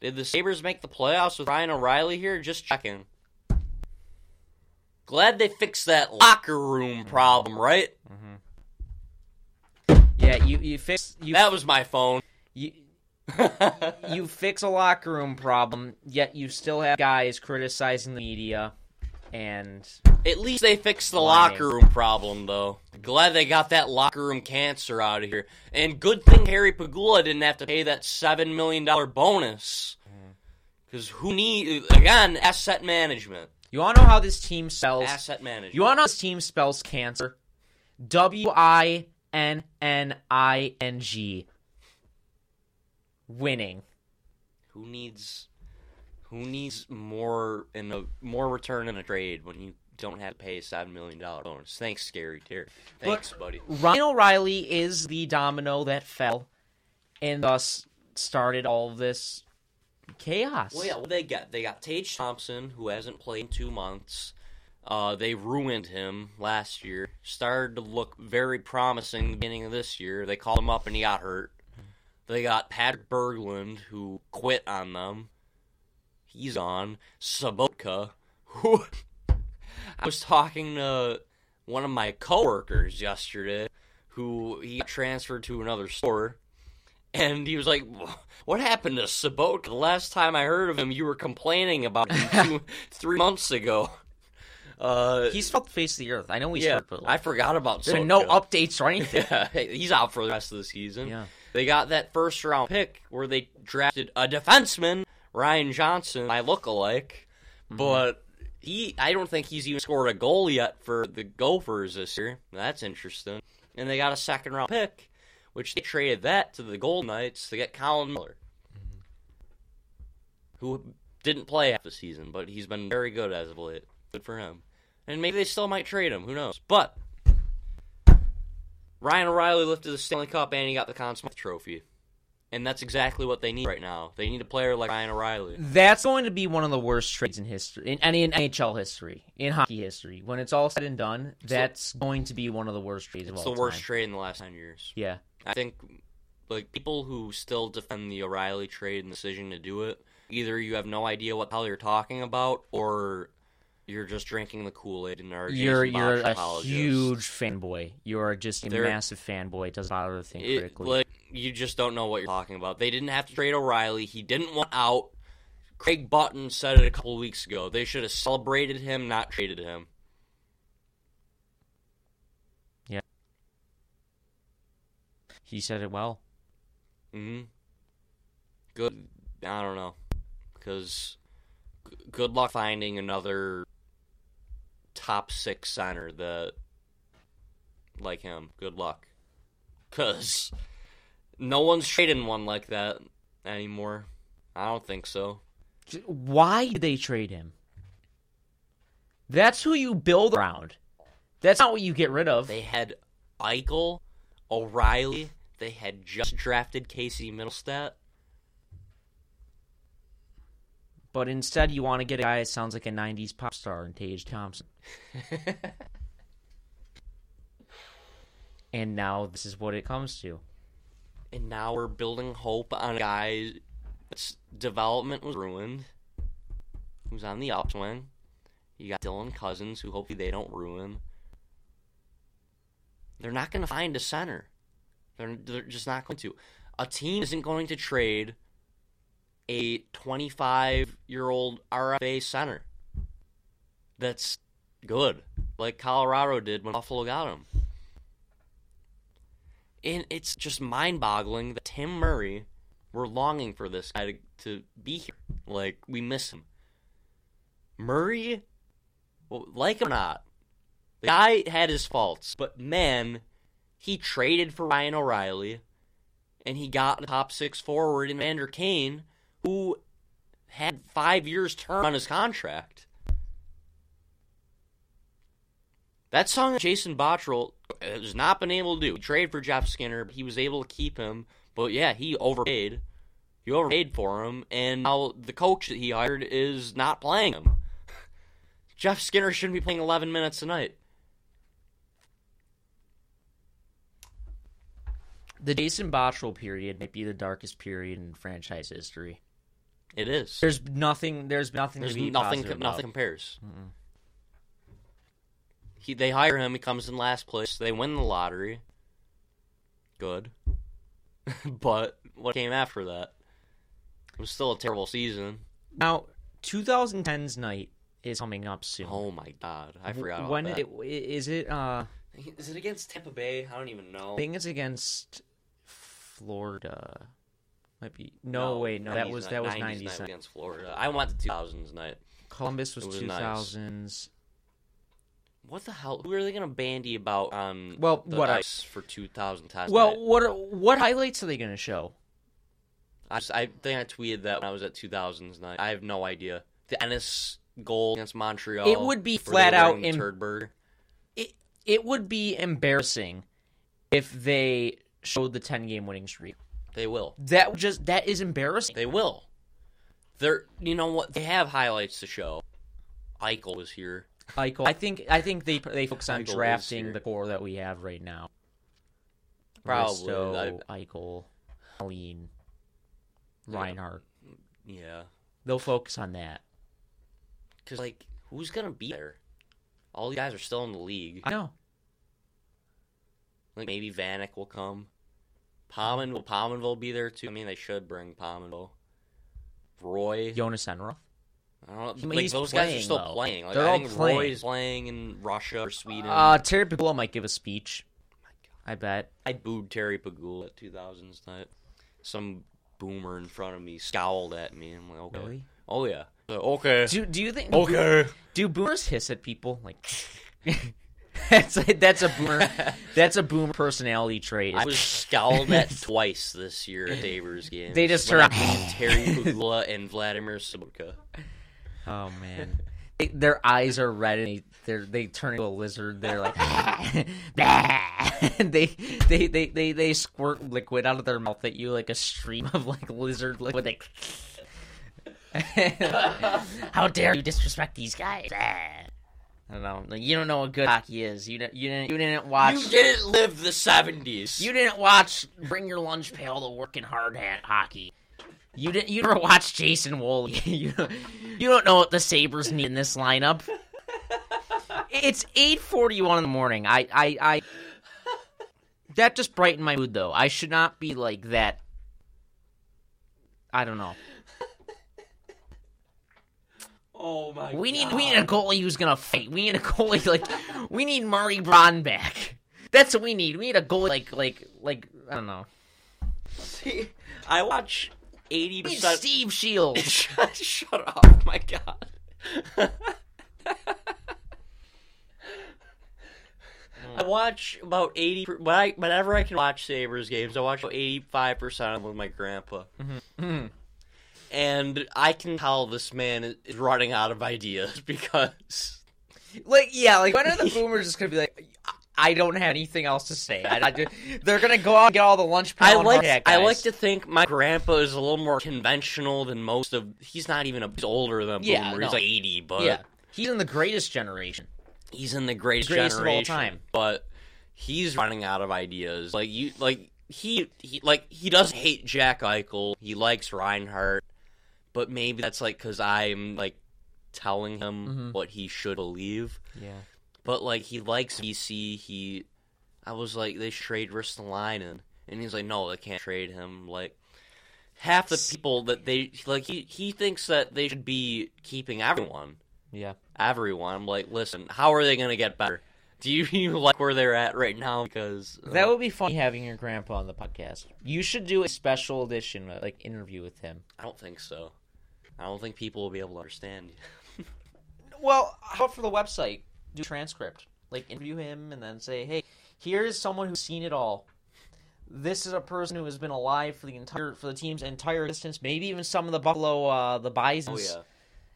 did the Sabres make the playoffs with Ryan O'Reilly here? Just checking. Glad they fixed that locker room problem, right? Mm-hmm. Yeah, you you fix you That was my phone. you you fix a locker room problem, yet you still have guys criticizing the media and At least they fixed the Lying. locker room problem, though. Glad they got that locker room cancer out of here. And good thing Harry Pegula didn't have to pay that $7 million bonus. Mm. Because who need, again, asset management. you want to know how this team spells Asset management. You want to know how this team spells cancer? W I N N I N G. Winning. who needs who needs more in a more return in a trade when you don't have to pay a seven million dollar bonus? Thanks, Scary Terry. Thanks, buddy. Ryan O'Reilly is the domino that fell and thus started all of this chaos. Well, yeah, what they got? They got Tage Thompson, who hasn't played in two months. Uh, they ruined him last year. Started to look very promising the beginning of this year. They called him up and he got hurt. They got Patrick Berglund, who quit on them. He's on. Sobotka, who I was talking to one of my coworkers yesterday, who he transferred to another store. And he was like, "What happened to Sobotka? The last time I heard of him, you were complaining about him two, three months ago." Uh, He's felt the face of the earth. I know he's yeah, hurt, but I forgot about. there's no updates or anything. Yeah, he's out for the rest of the season. Yeah. They got that first round pick where they drafted a defenseman, Ryan Johnson, my lookalike, Mm-hmm. but he I don't think he's even scored a goal yet for the Gophers this year. That's interesting. And they got a second round pick, which they traded that to the Golden Knights to get Colin Miller. Who didn't play half the season, but he's been very good as of late. Good for him. And maybe they still might trade him, who knows. But Ryan O'Reilly lifted the Stanley Cup and he got the Conn Smythe Trophy. And that's exactly what they need right now. They need a player like Ryan O'Reilly. That's going to be one of the worst trades in history, in any in NHL history, in hockey history. When it's all said and done, that's going to be one of the worst trades of It's the worst time. trade in the last 10 years. Yeah, I think like people who still defend the O'Reilly trade and decision to do it, either you have no idea what the hell you're talking about or you're just drinking the Kool-Aid and are a you're you're a huge fanboy. You are just a They're- massive fanboy. It doesn't bother to think It, critically. like you just don't know what you're talking about. They didn't have to trade O'Reilly. He didn't want out. Craig Button said it a couple weeks ago. They should have celebrated him, not traded him. Yeah. He said it well. hmm Good. I don't know, because good luck finding another top six center that like him. Good luck, because no one's trading one like that anymore. I don't think so. Why did they trade him? That's who you build around. That's not what you get rid of. They had Eichel, O'Reilly. They had just drafted Casey Mittelstadt. But instead, you want to get a guy that sounds like a '90s pop star in Tage Thompson. And now this is what it comes to. and now we're building hope on a guy that's development was ruined, who's on the upswing. You got Dylan Cozens, who hopefully they don't ruin. They're not going to find a center. They're, they're just not going to. A team isn't going to trade a 25 year old RFA center that's good, like Colorado did when Buffalo got him. And it's just mind boggling that Tim Murray, we're longing for this guy to, to be here. Like, we miss him. Murray, well, like him or not, the guy had his faults, but man, he traded for Ryan O'Reilly, and he got a top six forward in Vander Kane, who had five years term on his contract. That song Jason Botterill has not been able to do. He traded for Jeff Skinner, but he was able to keep him. But yeah, he overpaid. He overpaid for him, and now the coach that he hired is not playing him. Jeff Skinner shouldn't be playing 11 minutes a night. The Jason Botterill period might be the darkest period in franchise history. It is. There's nothing. There's nothing. There's nothing. positive Nothing compares. He, they hire him. He comes in last place. They win the lottery. Good. but what came after that? It was still a terrible season. Now, 2010's night is coming up soon. Oh my god, I forgot about when that. it is it? Uh, Is it against Tampa Bay? I don't even know. I think it's against Florida. Might be. No, wait, no, that was night- that was 90s 90 night cent. against Florida. I went to 2000s night. Columbus was, was nice. 2000s. What the hell? Who are they gonna bandy about Um, Well, the what I- ice for 2010? Well, night? what what highlights are they going to show? I, just, I think I tweeted that when I was at 2000s night. I have no idea. The Ennis goal against Montreal. It would be flat out im- Turdberg. It it would be embarrassing if they showed the 10 game winning streak. They will. That just that is embarrassing. They will. They're. You know what? They have highlights to show. Eichel was here. Eichel. I think I think they they focus on Eichel drafting the core that we have right now. Probably. Risto, Eichel, Helene, Reinhart. Yeah. They'll focus on that. Because like, who's gonna be there? All these guys are still in the league. I know. Like maybe Vanek will come. Palmen will Pominville be there too? I mean, they should bring Pominville. Roy. Jonas Enroth. I don't know. Like he's those guys are still though. playing. Like, They're I all think playing. Roy's playing in Russia or Sweden. Uh, Terry Pegula might give a speech. I bet. I booed Terry Pegula at 2000s night. Some boomer in front of me scowled at me. I'm like, okay. Really? Oh yeah. So, okay. Do do you think? Okay. Do boomers hiss at people like? that's a, that's a boomer. That's a boomer personality trait. I was scowled at twice this year at Davers games. They just when I turn- Terry Pegula and Vladimir Sobotka. Oh man, They- their eyes are red and they they're, turn into a lizard. They're like, and they, they they they they squirt liquid out of their mouth at you like a stream of like lizard liquid. Like, how dare you disrespect these guys? I don't know. Like, you don't know what good hockey is. You didn't. You didn't. You didn't watch. You didn't live the 70s. You didn't watch Bring Your Lunch Pail to Working Hard at Hockey. You didn't. You never watched Jason Woolley. you, don't- you don't know what the Sabres need in this lineup. It's eight forty one in the morning. I, I, I. That just brightened my mood, though. I should not be like that. I don't know. Oh my We need we need a goalie who's gonna fight. We need a goalie like we need Murray Braun back. That's what we need. We need a goalie like like like I don't know. See, I watch 80%. Steve Shields. shut, shut up, my god. I watch about 80 when I, whenever I can watch Sabres games, I watch about 85% of them with my grandpa. Mm-hmm. Mm-hmm. And I can tell this man is- running out of ideas because Like yeah, like when are the boomers just gonna be like? I don't have anything else to say. I, I just- they're gonna go out and get all the lunch. I like I like to think my grandpa is a little more conventional than most of. He's not even a he's older than a Yeah, boomer. He's like 80, but Yeah, he's in the greatest generation. he's in the greatest, Greatest of all time. But he's running out of ideas. Like you, like he, he, like he doesn't hate Jack Eichel. He likes Reinhart, but maybe that's like because I'm like telling him Mhm. what he should believe. Yeah, But like he likes BC. He, I was like they trade Ristolainen, and he's like, no, they can't trade him. Like half the people that they like, he he thinks that they should be keeping everyone yeah. everyone. I'm like, listen, how are they going to get better? Do you, you like where they're at right now? Because uh, That would be fun having your grandpa on the podcast. You should do a special edition, uh, like interview with him. I don't think so. I don't think people will be able to understand. Well, how about for the website? Do a transcript, like interview him, and then say, "Hey, here's someone who's seen it all. this is a person who has been alive for the entire for the team's entire existence, maybe even some of the Buffalo uh, the Oh Bison's yeah,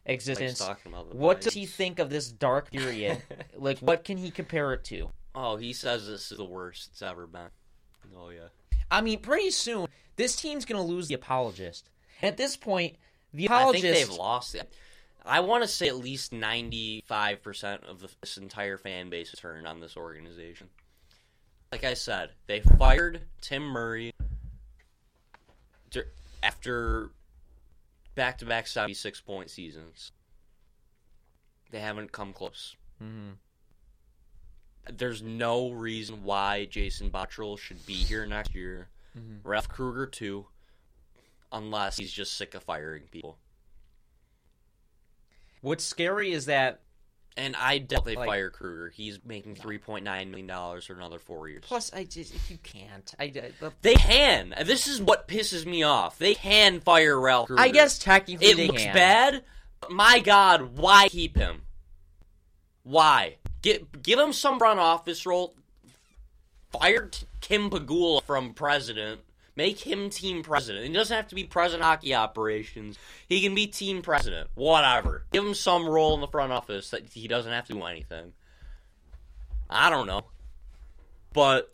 existence. talking about the What does he think of this dark period? like, what can he compare it to? Oh, he says this is the worst it's ever been. Oh yeah. I mean, pretty soon this team's gonna lose the apologist. At this point, the I think they've lost it. I want to say at least ninety-five percent of the, this entire fan base has turned on this organization. Like I said, they fired Tim Murray after back-to-back seventy-six point seasons. They haven't come close. Mhm. There's no reason why Jason Botterill should be here next year. Mhm. Ralph Krueger too, unless he's just sick of firing people. What's scary is that And I doubt they Like- fire Krueger. He's making three point nine million dollars for another four years. plus I just if you can't. I, I, the- they can. This is what pisses me off. They can fire Ralph Krueger. I guess technically it looks can. bad. but My God, why keep him? Why get give him some front office role? Fired Kim Pegula from president. Make him team president. He doesn't have to be president of hockey operations. He can be team president. Whatever. Give him some role in the front office that he doesn't have to do anything. I don't know. But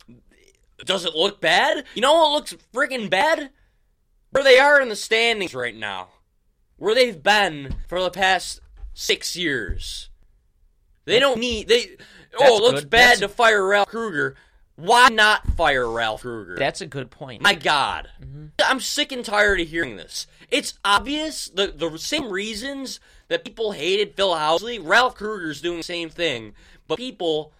does it look bad? You know what looks freaking bad? Where they are in the standings right now. Where they've been for the past six years. They don't need they Oh, it looks good. bad That's- to fire Ralph Krueger. Why not fire Ralph Krueger? That's a good point. My God, Mm-hmm. I'm sick and tired of hearing this. It's obvious the the same reasons that people hated Phil Housley. Ralph Krueger's doing the same thing, but people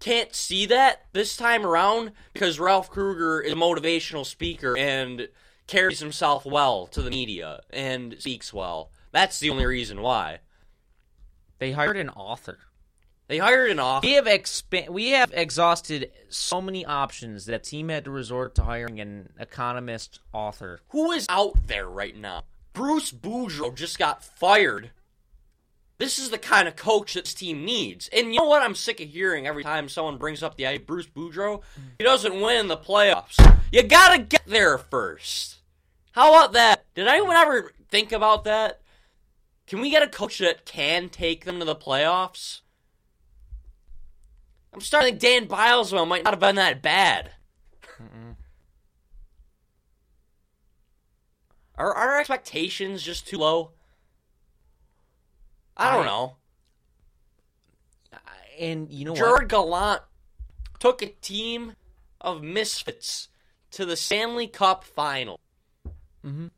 can't see that this time around because Ralph Krueger is a motivational speaker and carries himself well to the media and speaks well. That's the only reason why they hired an author. They hired an off. We have expa- we have exhausted so many options that team had to resort to hiring an economist author. Who is out there right now? Bruce Boudreau just got fired. This is the kind of coach this team needs. And you know what I'm sick of hearing every time someone brings up the idea Bruce Boudreau? He doesn't win the playoffs. You gotta get there first. How about that? Did anyone ever think about that? Can we get a coach that can take them to the playoffs? I'm starting to think Dan Bylsma might not have been that bad. Are our expectations just too low? I don't I- know. And you know what? Gerard Gallant took a team of misfits to the Stanley Cup final. Mhm.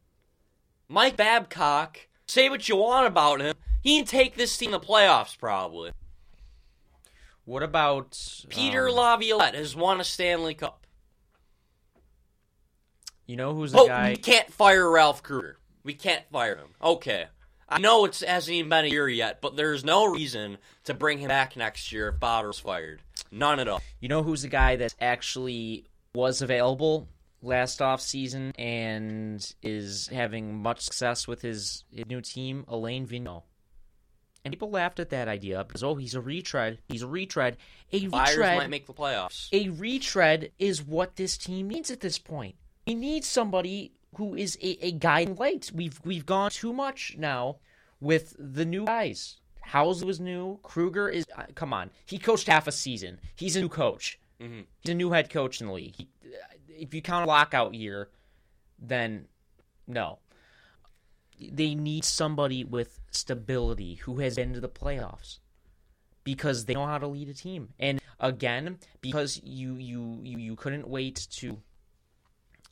Mike Babcock, say what you want about him, he can take this team to the playoffs probably. What about Peter um, Laviolette has won a Stanley Cup. You know who's the Oh, guy? we can't fire Ralph Krueger. We can't fire him. Okay. I know it hasn't even been a year yet, but there's no reason to bring him back next year if Botter's fired. None at all. You know who's the guy that actually was available last off season and is having much success with his, his new team, Alain Vigneault. And people laughed at that idea because oh, he's a retread. He's a retread. A Flyers retread. might make the playoffs. a retread is what this team needs at this point. We need somebody who is a, a guiding light. We've we've gone too much now with the new guys. Housley was new. Krueger is uh, come on. He coached half a season. He's a new coach. Mhm. He's a new head coach in the league. He, if you count a lockout year, then no. They need somebody with stability who has been to the playoffs because they know how to lead a team. And again, because you you you, you couldn't wait to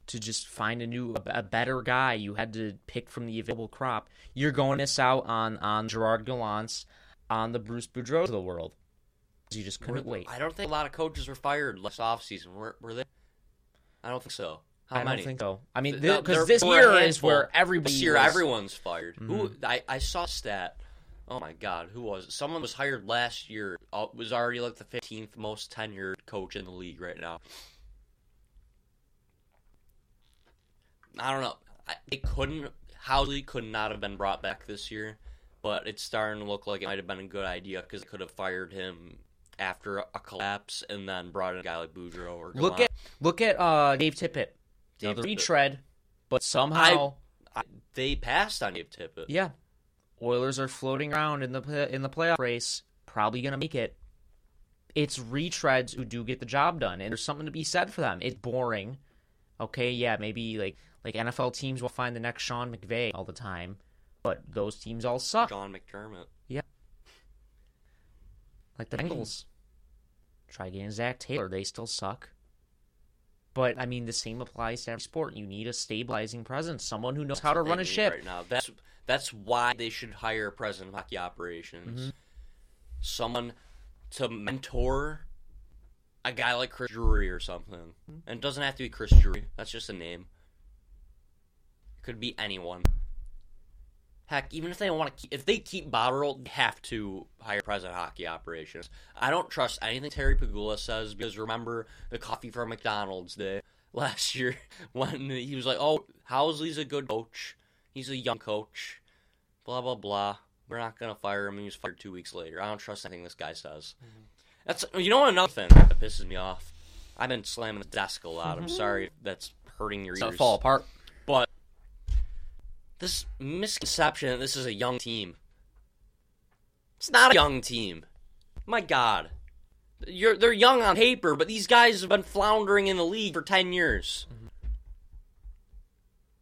to just find a new a, better guy, you had to pick from the available crop. You're going to miss out on on Gerard Gallant's, on the Bruce Boudreau of the world. You just couldn't Were- wait. I don't think a lot of coaches were fired last offseason. Were, were they? I don't think so. How I don't think so. I mean, because this year is where everybody This year, was- everyone's fired. Who? I, I saw stat. Oh my God, who was it? Someone was hired last year. uh, Was already like the 15th most tenured coach in the league right now. I don't know. I, it couldn't. Housley could not have been brought back this year, but it's starting to look like it might have been a good idea because they could have fired him after a collapse and then brought in a guy like Boudreau or Look Gallant. at look at uh, Dave Tippett. Dave retread, but somehow, I, they passed on Dave Tippett. yeah, Oilers are floating around in the in the playoff race, probably gonna make it. It's retreads who do get the job done, and there's something to be said for them. It's boring, okay? Yeah, maybe like like NFL teams will find the next Sean McVay all the time, but those teams all suck. Sean McDermott. Yeah. Like the Bengals. Try getting Zac Taylor; they still suck. But I mean, the same applies to every sport. You need a stabilizing presence, someone who knows how to run a ship. right now. That's that's why they should hire a president of hockey operations, Mm-hmm. someone to mentor a guy like Chris Drury or something. Mm-hmm. And it doesn't have to be Chris Drury. That's just a name. It could be anyone. Heck, even if they don't want to, keep, if they keep Botterill, they have to hire president hockey operations. I don't trust anything Terry Pegula says because remember the coffee from McDonald's day last year when he was like, "Oh, Housley's a good coach. He's a young coach." Blah blah blah. We're not gonna fire him. He was fired two weeks later. I don't trust anything this guy says. Mm-hmm. That's you know what another thing that pisses me off. I've been slamming the desk a lot. I'm mm-hmm. sorry if that's hurting your So ears. fall apart. This misconception that this is a young team. It's not a young team. My God. You're, they're young on paper, but these guys have been floundering in the league for 10 years. Mm-hmm.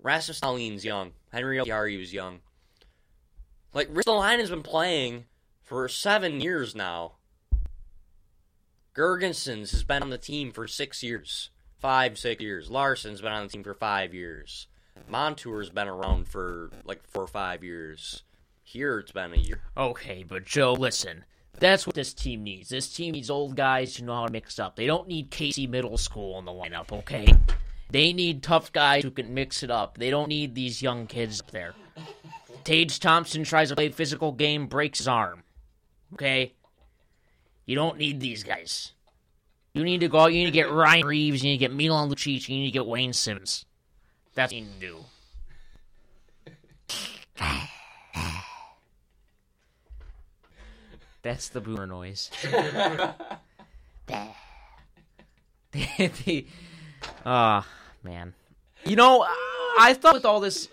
Rasmus Dahlin's young. Henry Yari was young. Like, Rich Line has been playing for seven years now. Girgensons has been on the team for six years. Five, six years. Larsson's been on the team for five years. Montour's been around for like four or five years. Here it's been a year. Okay, but Joe, listen. That's what this team needs. This team needs old guys who know how to mix up. They don't need Casey Middle School in the lineup, okay? They need tough guys who can mix it up. They don't need these young kids up there. Tage Thompson tries to play physical game, breaks his arm. Okay? You don't need these guys. You need to go out, you need to get Ryan Reaves, you need to get Milan Lucic, you need to get Wayne Simmonds. That's do. That's the boomer noise. the, ah, man. You know, I thought with all this,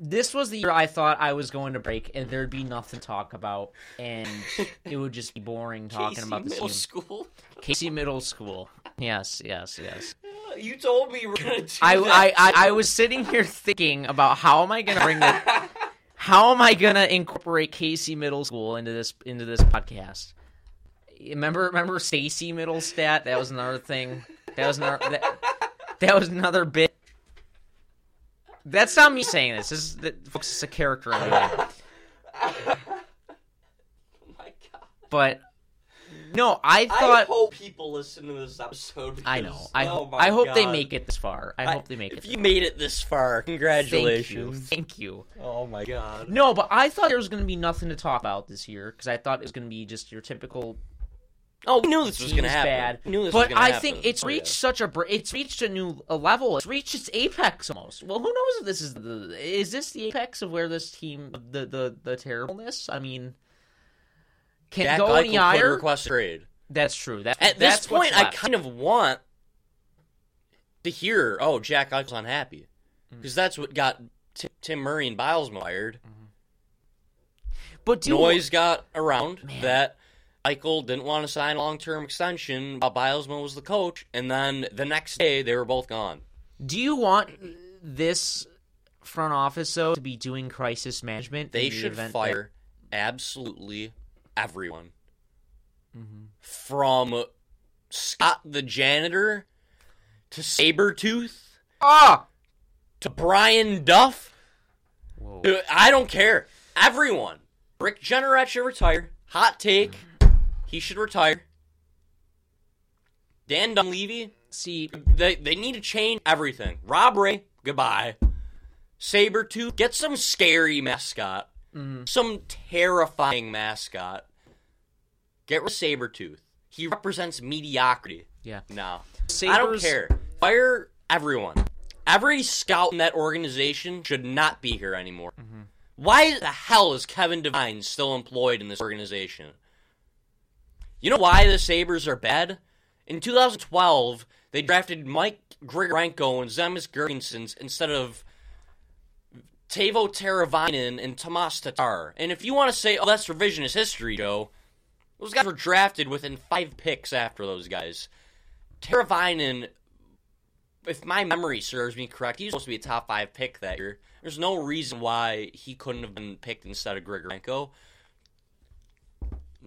this was the year I thought I was going to break, and there'd be nothing to talk about, and it would just be boring talking Casey about this middle team. school. Casey Middle School. Yes, yes, yes. You told me you were gonna do I. I, I, I was sitting here thinking about how am I going to bring that. How am I going to incorporate Casey Middle School into this into this podcast? Remember, remember Stacy Mittelstadt? That was another thing. That was another. That, that was another bit. That's not me saying this. This is, that, folks, it's a character in the oh my god. But no, I thought. I hope people listen to this episode. I know. I, oh I hope they make it this far. I, hope they make it. If you made it this far, Thank you. congratulations. Thank you. Oh my god. No, but I thought there was going to be nothing to talk about this year because I thought it was going to be just your typical Oh, we knew this was gonna happen. bad. We knew this was but I happen. think it's Oh, yeah. reached such a br- it's reached a new a level. It's reached its apex almost. Well, who knows if this is the is this the apex of where this team the the the terribleness? I mean, can Jack go Eichel any higher? request trade. That's true. That, At this point, I kind of want to hear, "Oh, Jack Eichel's unhappy," Mm. because that's what got T- Tim Murray and Biles fired. but do Noise got around Man. that Eichel didn't want to sign a long-term extension while Bylsma was the coach, and then the next day they were both gone. do you want this front office though to be doing crisis management? They the should event that- fire absolutely everyone. Mm-hmm. From Scott the janitor to Sabretooth Ah. to Brian Duff. Whoa. to- I don't care. Everyone. Rick Jeanneret should retire. Hot take. He should retire. Dan Dunleavy. See, They, they need to change everything. Rob Ray. Goodbye. Sabretooth. Get some scary mascot. Mm-hmm. Some terrifying mascot. Get rid of Sabretooth. He represents mediocrity. yeah. No. Sabres, I don't care. Fire everyone. Every scout in that organization should not be here anymore. Mm-hmm. Why the hell is Kevin Devine still employed in this organization? You know why the Sabres are bad? In 2012, they drafted Mike Grigorenko and Zemgus Girgensons instead of Teuvo Teravainen and Tomas Tatar. And if you want to say, oh, that's revisionist history, Joe, those guys were drafted within five picks after those guys. Teravainen, if my memory serves me correct, he was supposed to be a top five pick that year. There's no reason why he couldn't have been picked instead of Grigorenko.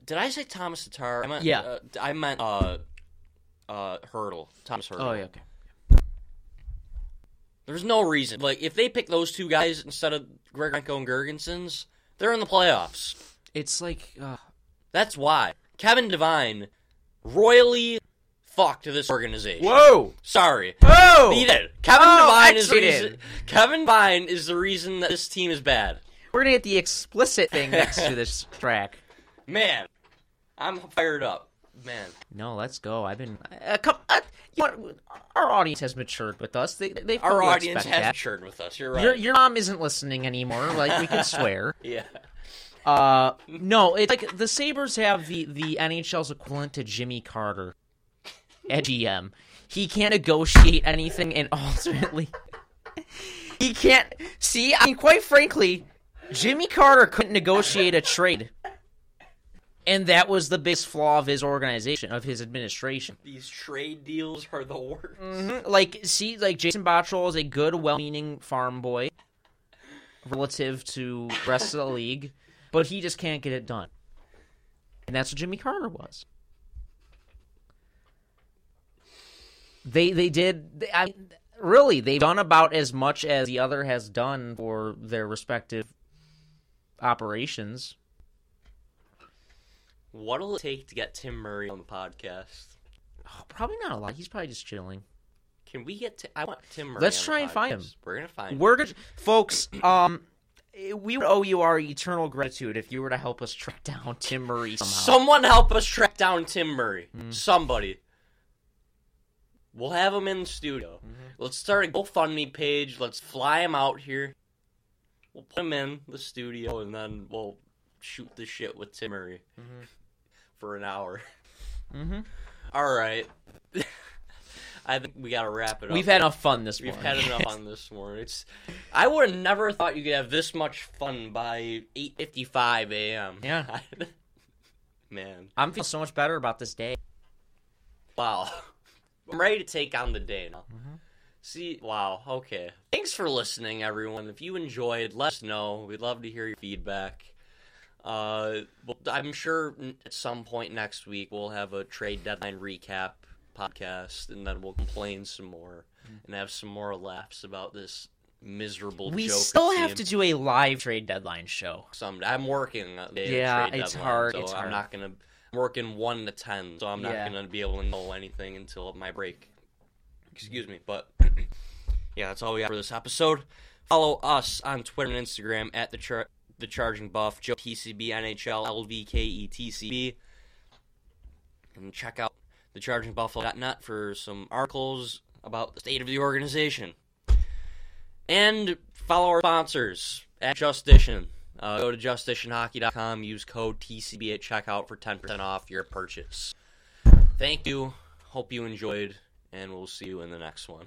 Did I say Thomas Tatar? I meant, Yeah. Uh, I meant uh, uh, Hertl. Thomas Hertl. Oh yeah, okay. There's no reason. Like, if they pick those two guys instead of Grigorenko and Girgensons, they're in the playoffs. It's like uh, That's why. Kevin Devine royally fucked this organization. whoa, Sorry. whoa. He did. Kevin Oh, Devine is the reason. Kevin Devine is the reason that this team is bad. We're gonna get the explicit thing next to this track. Man, I'm fired up. Man, No, let's go. I've been uh, come. Uh, you know, our audience has matured with us. They they our audience has that. matured with us. You're right. Your your mom isn't listening anymore. Like we can swear. yeah. Uh, no, it's like the Sabres have the the NHL's equivalent to Jimmy Carter at GM. He can't negotiate anything, and ultimately, he can't see. I mean, quite frankly, Jimmy Carter couldn't negotiate a trade, and that was the biggest flaw of his organization, of his administration. These trade deals are the worst. Mhm. Like, see, like Jason Botterill is a good, well-meaning farm boy relative to rest of the league, but he just can't get it done. And that's what Jimmy Carter was. They they did. They, I really they've done about as much as the other has done for their respective operations. What'll it take to get Tim Murray on the podcast? Oh, probably not a lot. He's probably just chilling. Can we get? I want Tim Murray. Let's on the try and find him. We're gonna find. We're gonna, folks. Um, we would owe you our eternal gratitude if you were to help us track down Tim Murray somehow. Someone help us track down Tim Murray. Mm. Somebody. We'll have him in the studio. Mm-hmm. Let's start a GoFundMe page. Let's fly him out here. We'll put him in the studio, and then we'll shoot the shit with Tim Murray Mm-hmm. For an hour. Mhm. All right. I think we gotta wrap it up. We've had enough fun this morning. We've had enough on this morning. It's. I would have never thought you could have this much fun by eight fifty five a.m. Yeah. Man. I'm feeling so much better about this day. Wow. I'm ready to take on the day now. Mm-hmm. See, wow, okay. Thanks for listening, everyone. If you enjoyed, let us know. We'd love to hear your feedback. Uh, well, I'm sure at some point next week we'll have a trade deadline recap podcast, and then we'll complain some more and have some more laughs about this miserable. We still team. have to do a live trade deadline show. Some I'm working. Yeah, it's deadline, hard, So it's I'm hard. not gonna I'm working one to ten, so I'm not Yeah. gonna be able to know anything until my break. Excuse me, but yeah, that's all we got for this episode. Follow us on Twitter and Instagram at the char- the Charging Buff, Joe TCB NHL LVKETCB, and check out the ChargingBuffalo.net for some articles about the state of the organization. And follow our sponsors at Justition. Uh, go to justitionhockey.com, use code TCB at checkout for 10% off your purchase. Thank you. Hope you enjoyed, and we'll see you in the next one.